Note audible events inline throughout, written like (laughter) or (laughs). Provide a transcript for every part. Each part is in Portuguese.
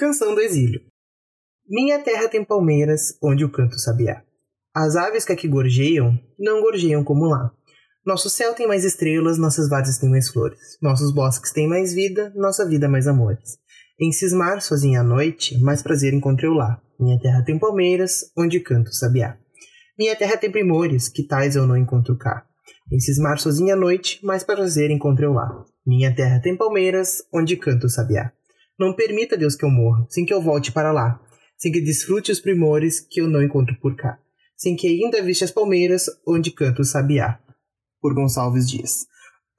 Canção do Exílio. Minha terra tem palmeiras, onde o canto sabiá. As aves que aqui gorjeiam, não gorjeiam como lá. Nosso céu tem mais estrelas, nossas várzeas têm mais flores. Nossos bosques têm mais vida, nossa vida mais amores. Em cismar sozinha à noite, mais prazer encontrei lá. Minha terra tem palmeiras, onde canto sabiá. Minha terra tem primores, que tais eu não encontro cá. Em cismar sozinha à noite, mais prazer encontrei lá. Minha terra tem palmeiras, onde canto sabiá. Não permita, Deus, que eu morra, sem que eu volte para lá, sem que desfrute os primores que eu não encontro por cá, sem que ainda viste as palmeiras, onde canto sabiá. Por Gonçalves Dias.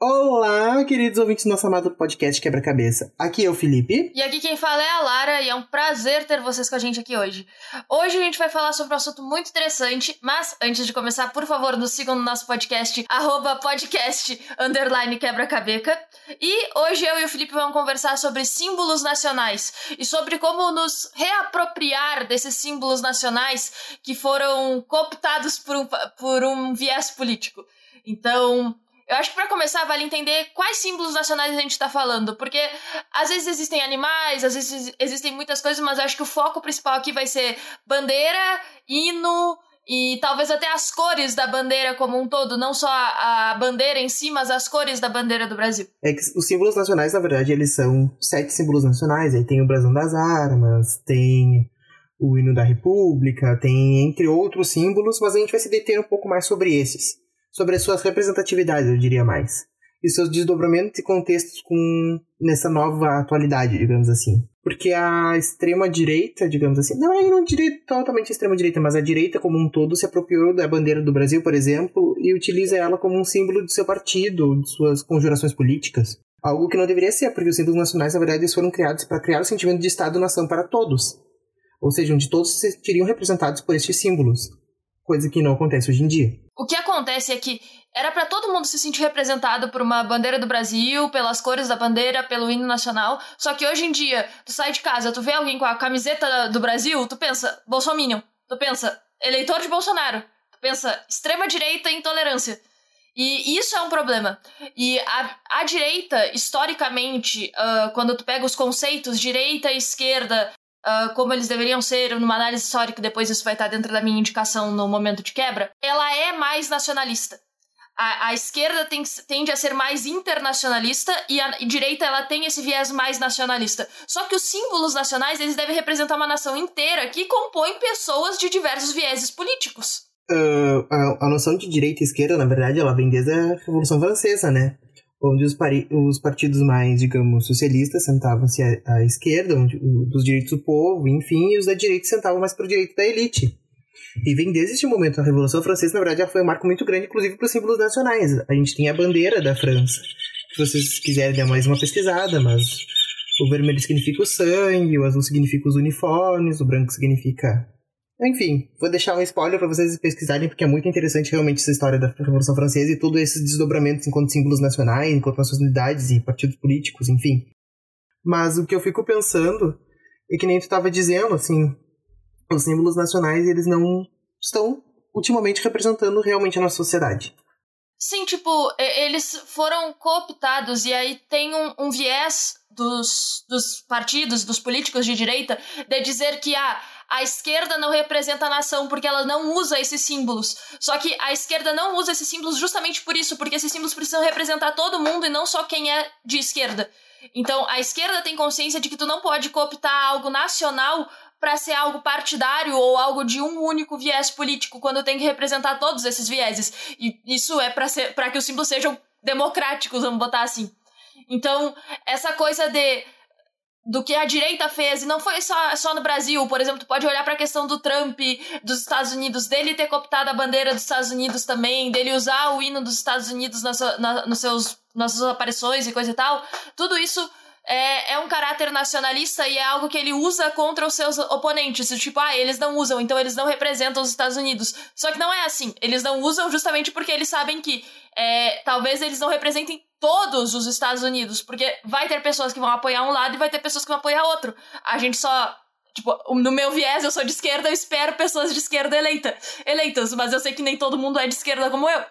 Olá, queridos ouvintes do nosso amado podcast Quebra-Cabeça. Aqui é o Felipe. E aqui quem fala é a Lara, e é um prazer ter vocês com a gente aqui hoje. Hoje a gente vai falar sobre um assunto muito interessante, mas antes de começar, por favor, nos sigam no nosso podcast, arroba podcast, underline quebra-cabeça. E hoje eu e o Felipe vamos conversar sobre símbolos nacionais e sobre como nos reapropriar desses símbolos nacionais que foram cooptados por um, por um viés político. Então, eu acho que para começar vale entender quais símbolos nacionais a gente está falando, porque às vezes existem animais, às vezes existem muitas coisas, mas eu acho que o foco principal aqui vai ser bandeira, hino e talvez até as cores da bandeira como um todo, não só a, bandeira em si, mas as cores da bandeira do Brasil. É que os símbolos nacionais, na verdade, eles são sete símbolos nacionais. Aí tem o brasão das armas, tem o hino da República, tem entre outros símbolos, mas a gente vai se deter um pouco mais sobre esses sobre as suas representatividades, eu diria mais, e seus desdobramentos e contextos com nessa nova atualidade, digamos assim. Porque a extrema direita, digamos assim, não é não direita totalmente extrema direita, mas a direita como um todo se apropriou da bandeira do Brasil, por exemplo, e utiliza ela como um símbolo de seu partido, de suas conjurações políticas. Algo que não deveria ser, porque os símbolos nacionais, na verdade, eles foram criados para criar o sentimento de Estado-nação para todos. Ou seja, onde todos se sentiriam representados por estes símbolos. Coisa que não acontece hoje em dia. O que acontece é que era para todo mundo se sentir representado por uma bandeira do Brasil, pelas cores da bandeira, pelo hino nacional. Só que hoje em dia, tu sai de casa, tu vê alguém com a camiseta do Brasil, tu pensa Bolsonaro, tu pensa eleitor de Bolsonaro, tu pensa extrema direita e intolerância. E isso é um problema. E a, a direita, historicamente, uh, quando tu pega os conceitos direita e esquerda, uh, como eles deveriam ser numa análise histórica, depois isso vai estar dentro da minha indicação no momento de quebra, ela é mais nacionalista. A, a esquerda tem, tende a ser mais internacionalista e a direita ela tem esse viés mais nacionalista. Só que os símbolos nacionais eles devem representar uma nação inteira que compõe pessoas de diversos vieses políticos. Uh, a, a noção de direita e esquerda, na verdade, ela vem desde a Revolução Francesa, né? Onde os, os partidos mais, digamos, socialistas sentavam-se à, à, esquerda, onde, o, dos direitos do povo, enfim, e os da direita sentavam mais para o direito da elite. E vem desde este momento, a Revolução Francesa, na verdade, já foi um marco muito grande, inclusive para os símbolos nacionais. A gente tem a bandeira da França. Se vocês quiserem dar mais uma pesquisada, mas o vermelho significa o sangue, o azul significa os uniformes, o branco significa enfim, vou deixar um spoiler para vocês pesquisarem, porque é muito interessante realmente essa história da Revolução Francesa e todos esses desdobramentos enquanto símbolos nacionais, enquanto nacionalidades e partidos políticos, enfim. Mas o que eu fico pensando é que nem tu estava dizendo, assim, os símbolos nacionais, eles não estão ultimamente representando realmente a nossa sociedade. Sim, tipo, eles foram cooptados e aí tem um, um viés dos, dos partidos, dos políticos de direita, de dizer que ah, a esquerda não representa a nação porque ela não usa esses símbolos. Só que a esquerda não usa esses símbolos justamente por isso, porque esses símbolos precisam representar todo mundo e não só quem é de esquerda. Então, a esquerda tem consciência de que tu não pode cooptar algo nacional para ser algo partidário ou algo de um único viés político, quando tem que representar todos esses vieses. E isso é para que os símbolos sejam democráticos, vamos botar assim. Então, essa coisa de do que a direita fez, e não foi só, só no Brasil, por exemplo, tu pode olhar para a questão do Trump dos Estados Unidos, dele ter cooptado a bandeira dos Estados Unidos também, dele usar o hino dos Estados Unidos nas, na, nos seus, nas suas aparições e coisa e tal, tudo isso é, é um caráter nacionalista e é algo que ele usa contra os seus oponentes. Tipo, ah, eles não usam, então eles não representam os Estados Unidos. Só que não é assim. Eles não usam justamente porque eles sabem que é, talvez eles não representem todos os Estados Unidos, porque vai ter pessoas que vão apoiar um lado e vai ter pessoas que vão apoiar outro. A gente só. Tipo, no meu viés, eu sou de esquerda, eu espero pessoas de esquerda eleita, eleitas, mas eu sei que nem todo mundo é de esquerda como eu.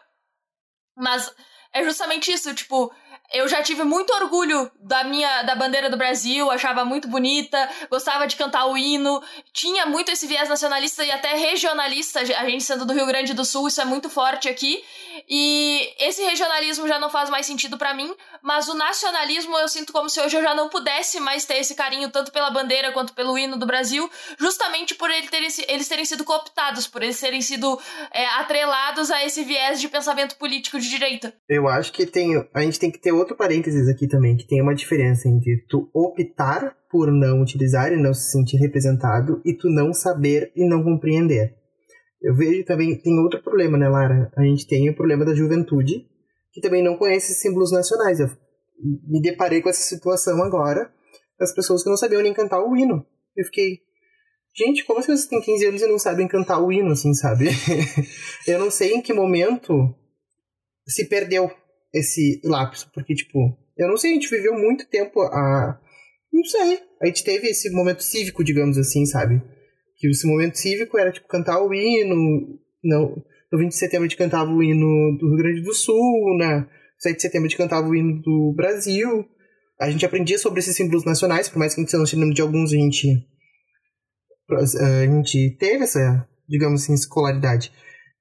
Mas é justamente isso, tipo, eu já tive muito orgulho da minha da bandeira do Brasil, achava muito bonita, gostava de cantar o hino, tinha muito esse viés nacionalista e até regionalista, a gente sendo do Rio Grande do Sul, isso é muito forte aqui. E esse regionalismo já não faz mais sentido para mim, mas o nacionalismo eu sinto como se hoje eu já não pudesse mais ter esse carinho tanto pela bandeira quanto pelo hino do Brasil, justamente por eles terem, eles terem sido cooptados, por eles terem sido é, atrelados a esse viés de pensamento político de direita. Eu acho que tem, a gente tem que ter outro parênteses aqui também, que tem uma diferença entre tu optar por não utilizar e não se sentir representado e tu não saber e não compreender. Eu vejo também, tem outro problema, né, Lara? A gente tem o problema da juventude, que também não conhece símbolos nacionais. Eu me deparei com essa situação agora, das pessoas que não sabiam nem cantar o hino. Eu fiquei, gente, como assim vocês têm 15 anos e não sabem cantar o hino, assim, sabe? (laughs) eu não sei em que momento se perdeu esse lapso, porque, tipo, eu não sei, a gente viveu muito tempo a. Não sei. A gente teve esse momento cívico, digamos assim, sabe? que esse momento cívico era tipo cantar o hino, não, no 20 de setembro a gente cantava o hino do Rio Grande do Sul, na 7 de setembro a gente cantava o hino do Brasil. A gente aprendia sobre esses símbolos nacionais, por mais que a gente não se lembre de alguns, a gente, a gente teve essa, digamos assim, escolaridade.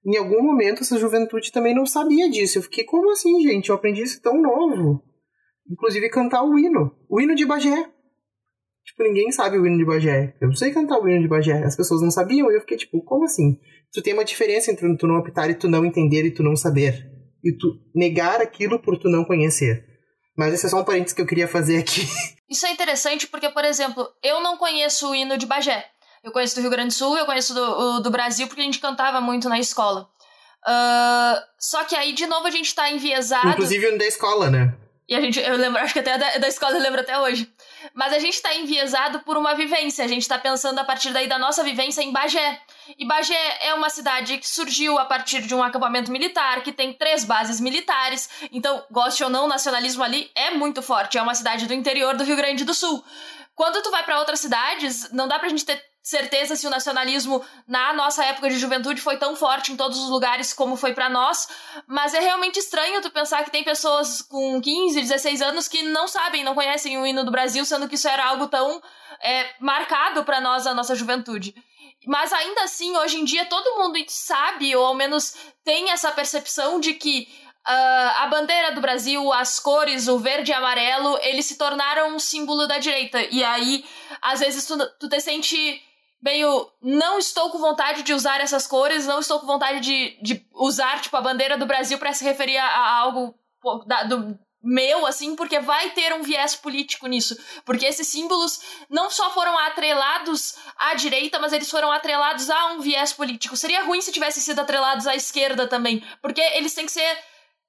Em algum momento essa juventude também não sabia disso. Eu fiquei, como assim, gente? Eu aprendi isso tão novo. Inclusive cantar o hino. O hino de Bagé. Tipo, ninguém sabe o hino de Bagé. Eu não sei cantar o hino de Bagé. As pessoas não sabiam. E eu fiquei tipo, como assim? Tu tem uma diferença entre tu não optar e tu não entender e tu não saber. E tu negar aquilo por tu não conhecer. Mas esse é só um parênteses que eu queria fazer aqui. Isso é interessante porque, por exemplo, eu não conheço o hino de Bagé. Eu conheço do Rio Grande do Sul, eu conheço do, do Brasil porque a gente cantava muito na escola. Uh, só que aí, de novo, a gente tá enviesado. Inclusive da escola, né? E a gente, eu lembro, acho que até da, da escola eu lembro até hoje. Mas a gente está enviesado por uma vivência, a gente está pensando a partir daí da nossa vivência em Bagé. E Bagé é uma cidade que surgiu a partir de um acampamento militar, que tem três bases militares. Então, goste ou não, o nacionalismo ali é muito forte. É uma cidade do interior do Rio Grande do Sul. Quando tu vai para outras cidades, não dá pra gente ter certeza se o nacionalismo na nossa época de juventude foi tão forte em todos os lugares como foi para nós, mas é realmente estranho tu pensar que tem pessoas com 15, 16 anos que não sabem, não conhecem o hino do Brasil, sendo que isso era algo tão é, marcado para nós a nossa juventude. Mas ainda assim, hoje em dia, todo mundo sabe, ou ao menos tem essa percepção de que Uh, a bandeira do Brasil, as cores, o verde e amarelo, eles se tornaram um símbolo da direita. E aí, às vezes, tu, tu te sente meio não estou com vontade de usar essas cores, não estou com vontade de, de usar tipo a bandeira do Brasil para se referir a, a algo da, do meu assim, porque vai ter um viés político nisso, porque esses símbolos não só foram atrelados à direita, mas eles foram atrelados a um viés político. Seria ruim se tivessem sido atrelados à esquerda também, porque eles têm que ser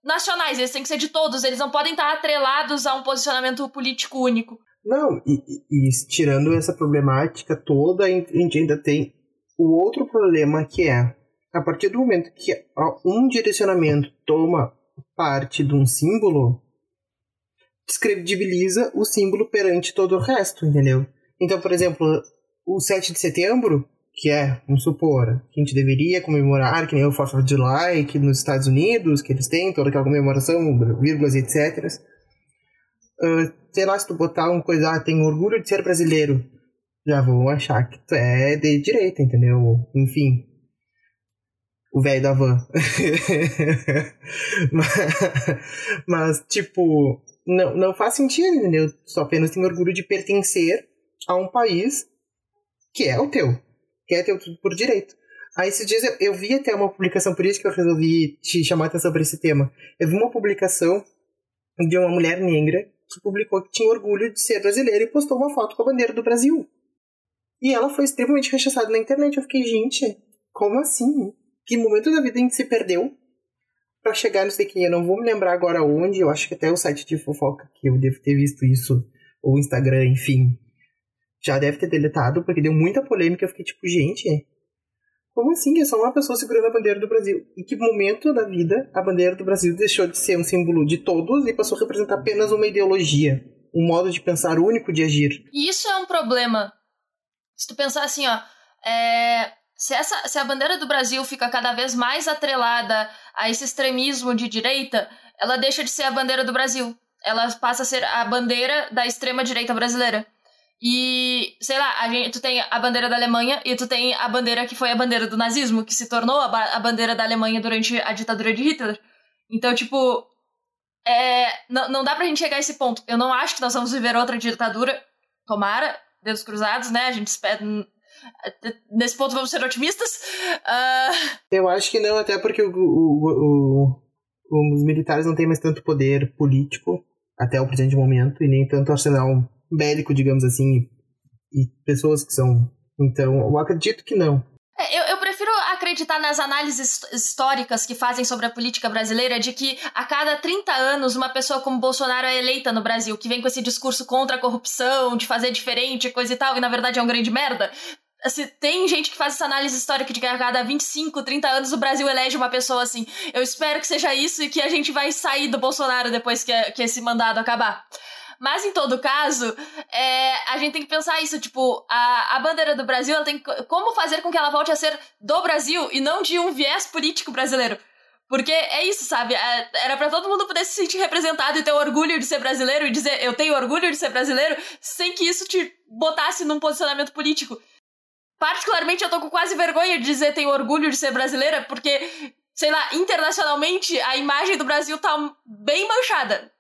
nacionais, eles têm que ser de todos, eles não podem estar atrelados a um posicionamento político único. Não, e, e, e, tirando essa problemática toda, a gente ainda tem o outro problema que é, a partir do momento que um direcionamento toma parte de um símbolo, descredibiliza o símbolo perante todo o resto, entendeu? Então, por exemplo, o 7 de setembro, que é, vamos supor, que a gente deveria comemorar, que nem o 4 of July, que nos Estados Unidos, que eles têm toda aquela comemoração, vírgulas, etc., uh, sei lá, se tu botar uma coisa, ah, tem orgulho de ser brasileiro, já vão achar que tu é de direita, entendeu? Enfim. O velho da van. (laughs) mas, mas, tipo, não, não faz sentido, entendeu? Só apenas tem orgulho de pertencer a um país que é o teu. Que é teu por direito. Aí esses dias eu, eu vi até uma publicação, por isso que eu resolvi te chamar a atenção para esse tema. Eu vi uma publicação de uma mulher negra que publicou que tinha orgulho de ser brasileira e postou uma foto com a bandeira do Brasil. E ela foi extremamente rechaçada na internet. Eu fiquei, gente, como assim? Que momento da vida a gente se perdeu para chegar sei quem? Eu não vou me lembrar agora onde, eu acho que até o site de fofoca que eu devo ter visto isso, ou o Instagram, enfim, já deve ter deletado, porque deu muita polêmica. Eu fiquei tipo, gente, como assim? É só uma pessoa segurando a bandeira do Brasil. Em que momento da vida a bandeira do Brasil deixou de ser um símbolo de todos e passou a representar apenas uma ideologia? Um modo de pensar único de agir? E isso é um problema. Se tu pensar assim, ó. É... Se, essa, se a bandeira do Brasil fica cada vez mais atrelada a esse extremismo de direita, ela deixa de ser a bandeira do Brasil. ela passa a ser a bandeira da extrema direita brasileira. E, sei lá, gente, tu tem a bandeira da Alemanha e tu tem a bandeira que foi a bandeira do nazismo, que se tornou a, ba a bandeira da Alemanha durante a ditadura de Hitler. Então, tipo, é, não, dá pra gente chegar a esse ponto. Eu não acho que nós vamos viver outra ditadura. Tomara, dedos cruzados, né? A gente espera. Nesse ponto vamos ser otimistas. Uh... Eu acho que não, até porque o, o, o, os militares não têm mais tanto poder político até o presente momento e nem tanto arsenal bélico, digamos assim, e pessoas que são. Então, eu acredito que não. É, eu, eu prefiro acreditar nas análises históricas que fazem sobre a política brasileira de que a cada 30 anos uma pessoa como Bolsonaro é eleita no Brasil, que vem com esse discurso contra a corrupção, de fazer diferente, coisa e tal, e na verdade é um grande merda. Assim, tem gente que faz essa análise histórica de que a cada 25, 30 anos o Brasil elege uma pessoa assim. Eu espero que seja isso e que a gente vai sair do Bolsonaro depois que, que esse mandado acabar. Mas em todo caso, é, a gente tem que pensar isso, tipo, a, a bandeira do Brasil, ela tem como fazer com que ela volte a ser do Brasil e não de um viés político brasileiro. Porque é isso, sabe? É, era para todo mundo poder se sentir representado e ter orgulho de ser brasileiro e dizer eu tenho orgulho de ser brasileiro, sem que isso te botasse num posicionamento político. Particularmente, eu tô com quase vergonha de dizer tenho orgulho de ser brasileira, porque, sei lá, internacionalmente a imagem do Brasil tá bem manchada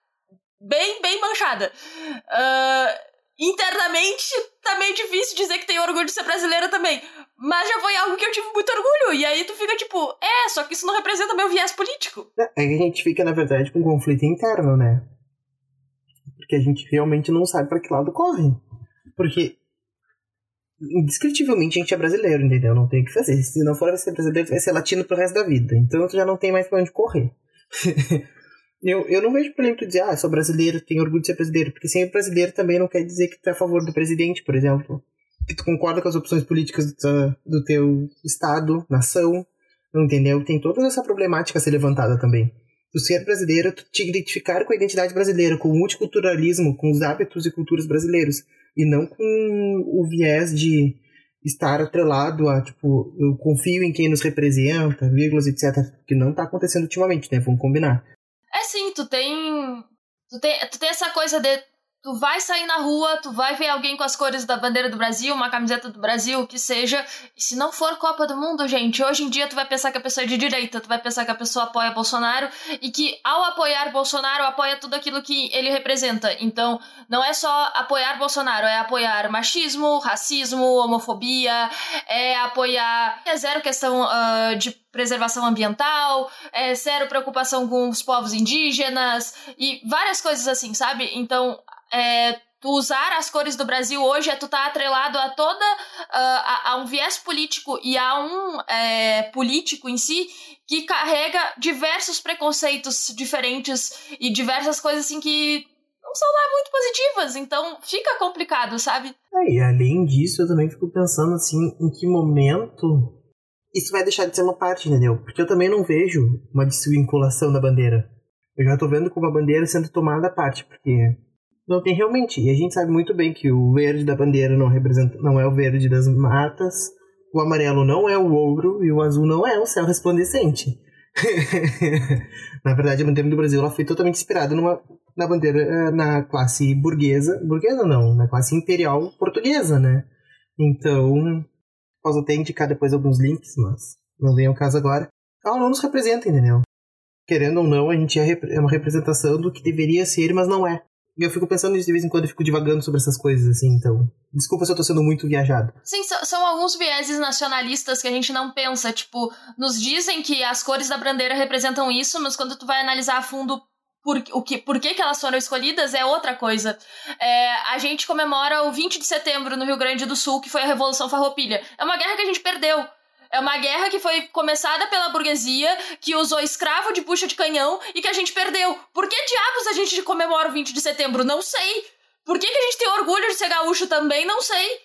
bem, bem manchada. Uh, internamente, tá meio difícil dizer que tem orgulho de ser brasileira também. Mas já foi algo que eu tive muito orgulho. E aí tu fica tipo, é, só que isso não representa meu viés político. É, é a gente fica, na verdade, com um conflito interno, né? Porque a gente realmente não sabe para que lado corre. Porque indescritivelmente a gente é brasileiro, entendeu? Não tem o que fazer. Se não for ser brasileiro, vai ser latino pro resto da vida. Então tu já não tem mais pra onde correr. (laughs) Eu, eu não vejo problema tu dizer, ah, sou brasileiro, tenho orgulho de ser brasileiro, porque ser brasileiro também não quer dizer que tu é a favor do presidente, por exemplo. Que tu concorda com as opções políticas do, do teu estado, nação, entendeu? Tem toda essa problemática a ser levantada também. Tu ser brasileiro, tu te identificar com a identidade brasileira, com o multiculturalismo, com os hábitos e culturas brasileiros, e não com o viés de estar atrelado a, tipo, eu confio em quem nos representa, vírgulas, etc. Que não tá acontecendo ultimamente, né? Vamos combinar. É sim, tu tem. Tu tem, tu tem essa coisa de Tu vai sair na rua, tu vai ver alguém com as cores da bandeira do Brasil, uma camiseta do Brasil, o que seja. E se não for Copa do Mundo, gente, hoje em dia tu vai pensar que a pessoa é de direita, tu vai pensar que a pessoa apoia Bolsonaro e que ao apoiar Bolsonaro apoia tudo aquilo que ele representa. Então, não é só apoiar Bolsonaro, é apoiar machismo, racismo, homofobia, é apoiar. É zero questão uh, de preservação ambiental, é zero preocupação com os povos indígenas e várias coisas assim, sabe? Então, é, usar as cores do Brasil hoje é tu tá atrelado a toda uh, a, a, um viés político e a um é, político em si que carrega diversos preconceitos diferentes e diversas coisas assim que não são lá muito positivas, então fica complicado, sabe? É, e além disso, eu também fico pensando assim, em que momento isso vai deixar de ser uma parte, entendeu? Porque eu também não vejo uma desvinculação da bandeira. Eu já tô vendo como a bandeira sendo tomada à parte, porque não tem realmente. E a gente sabe muito bem que o verde da bandeira não representa, não é o verde das matas, o amarelo não é o ouro e o azul não é o céu resplandecente. (laughs) na verdade, a bandeira do Brasil ela foi totalmente inspirada numa, na bandeira eh, na classe burguesa, burguesa não, na classe imperial portuguesa, né? Então, posso até indicar depois alguns links, mas não vem ao caso agora. Ela não nos representa, entendeu? Querendo ou não, a gente é, é uma representação do que deveria ser, mas não é. E eu fico pensando de vez em quando, eu fico divagando sobre essas coisas, assim, então. Desculpa se eu tô sendo muito viajado. Sim, são alguns vieses nacionalistas que a gente não pensa. Tipo, nos dizem que as cores da bandeira representam isso, mas quando tu vai analisar a fundo por, o que, por que, que elas foram escolhidas é outra coisa. É, a gente comemora o 20 de setembro no Rio Grande do Sul, que foi a Revolução Farroupilha. É uma guerra que a gente perdeu. É uma guerra que foi começada pela burguesia, que usou escravo de bucha de canhão e que a gente perdeu. Por que diabos a gente comemora o 20 de setembro? Não sei. Por que, que a gente tem orgulho de ser gaúcho também? Não sei.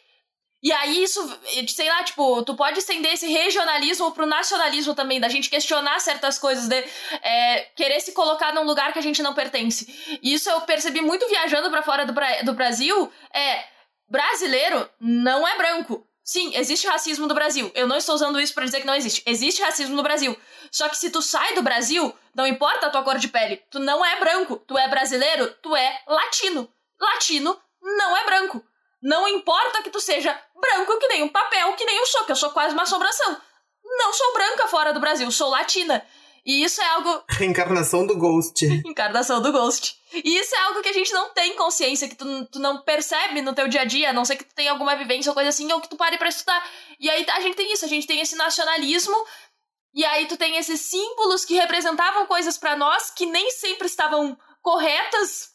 E aí isso, sei lá, tipo, tu pode estender esse regionalismo pro nacionalismo também, da gente questionar certas coisas, de é, querer se colocar num lugar que a gente não pertence. E isso eu percebi muito viajando para fora do, do Brasil, é, brasileiro não é branco. Sim, existe racismo no Brasil. Eu não estou usando isso para dizer que não existe. Existe racismo no Brasil. Só que se tu sai do Brasil, Não importa a tua cor de pele. Tu não é branco. Tu é brasileiro. Tu é latino. Latino não é branco. Não importa que tu seja branco que nem um papel, que nem eu sou, que eu sou quase uma assombração. Não sou branca fora do Brasil, sou latina. E isso é algo. (laughs) Reencarnação do Ghost. Encarnação do Ghost. E isso é algo que a gente não tem consciência, que tu, tu não percebe no teu dia a dia, a não ser que tu tenha alguma vivência ou coisa assim, ou que tu pare para estudar. E aí a gente tem isso, a gente tem esse nacionalismo, e aí tu tem esses símbolos que representavam coisas para nós que nem sempre estavam corretas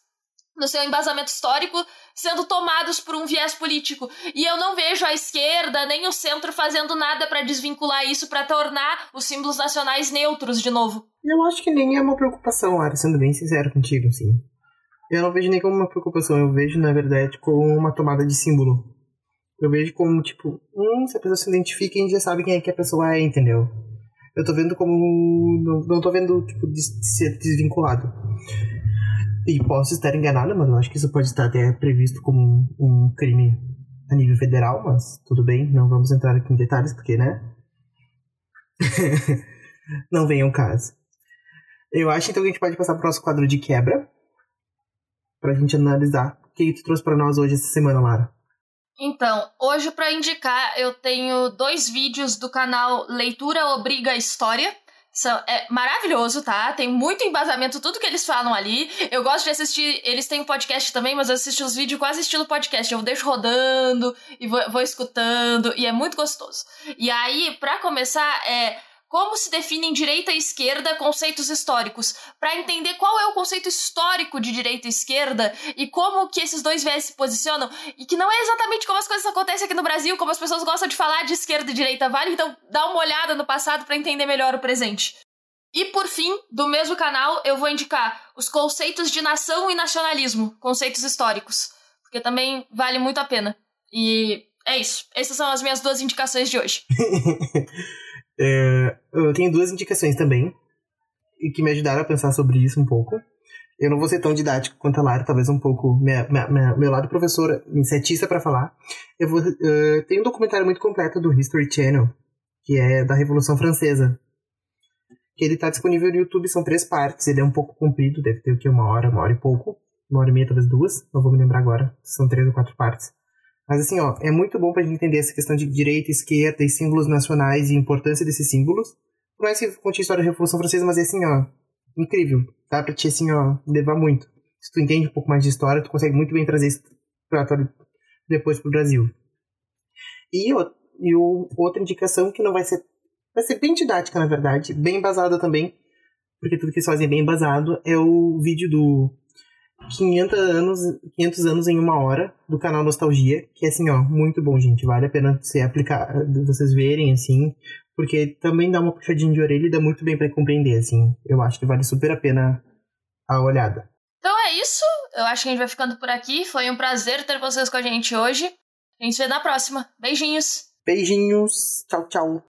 no seu embasamento histórico, sendo tomados por um viés político. E eu não vejo a esquerda nem o centro fazendo nada para desvincular isso, para tornar os símbolos nacionais neutros de novo. Eu acho que nem é uma preocupação, Lara, sendo bem sincero contigo, assim. Eu não vejo nem como uma preocupação, eu vejo, na verdade, como uma tomada de símbolo. Eu vejo como, tipo, hum, se a pessoa se identifica, a gente já sabe quem é que a pessoa é, entendeu? Eu tô vendo como. Não, não tô vendo, tipo, de ser desvinculado. E posso estar enganado, mas eu acho que isso pode estar até previsto como um crime a nível federal, mas tudo bem, não vamos entrar aqui em detalhes, porque, né? (laughs) não vem ao caso. Eu acho então que a gente pode passar para o nosso quadro de quebra, para a gente analisar o que tu trouxe para nós hoje essa semana, Lara. Então, hoje para indicar, eu tenho dois vídeos do canal Leitura Obriga História, são, é maravilhoso, tá? Tem muito embasamento, tudo que eles falam ali. Eu gosto de assistir. Eles têm um podcast também, mas eu assisto os vídeos quase estilo podcast. Eu deixo rodando e vou, vou escutando, e é muito gostoso. E aí, para começar, é como se definem direita e esquerda, conceitos históricos, para entender qual é o conceito histórico de direita e esquerda e como que esses dois viés se posicionam e que não é exatamente como as coisas acontecem aqui no Brasil, como as pessoas gostam de falar de esquerda e direita, vale então dar uma olhada no passado para entender melhor o presente. E por fim, do mesmo canal, eu vou indicar os conceitos de nação e nacionalismo, conceitos históricos, porque também vale muito a pena. E é isso. Essas são as minhas duas indicações de hoje. (laughs) É, eu tenho duas indicações também, e que me ajudaram a pensar sobre isso um pouco. Eu não vou ser tão didático quanto a Lara, talvez um pouco minha, minha, minha, meu lado professora, insetista para falar. Eu vou, uh, tem um documentário muito completo do History Channel, que é da Revolução Francesa. Que ele está disponível no YouTube, são três partes. Ele é um pouco comprido, deve ter o que? Uma hora, uma hora e pouco. Uma hora e meia, talvez duas. Não vou me lembrar agora. São três ou quatro partes. Mas assim, ó, é muito bom pra gente entender essa questão de direita, esquerda e símbolos nacionais e importância desses símbolos. Por mais que conte a história da Revolução Francesa, mas é assim, ó, incrível. Dá pra te, assim, ó, levar muito. Se tu entende um pouco mais de história, tu consegue muito bem trazer isso pra, depois pro Brasil. E, ó, e o, outra indicação que não vai ser... Vai ser bem didática, na verdade, bem embasada também, porque tudo que eles fazem é bem embasado, é o vídeo do 500 anos, 500 anos em uma hora do canal Nostalgia, que é assim, ó, muito bom, gente. Vale a pena você aplicar, vocês verem, assim, porque também dá uma puxadinha de orelha e dá muito bem para compreender, assim. Eu acho que vale super a pena a olhada. Então é isso. Eu acho que a gente vai ficando por aqui. Foi um prazer ter vocês com a gente hoje. A gente se vê na próxima. Beijinhos. Beijinhos. Tchau, tchau.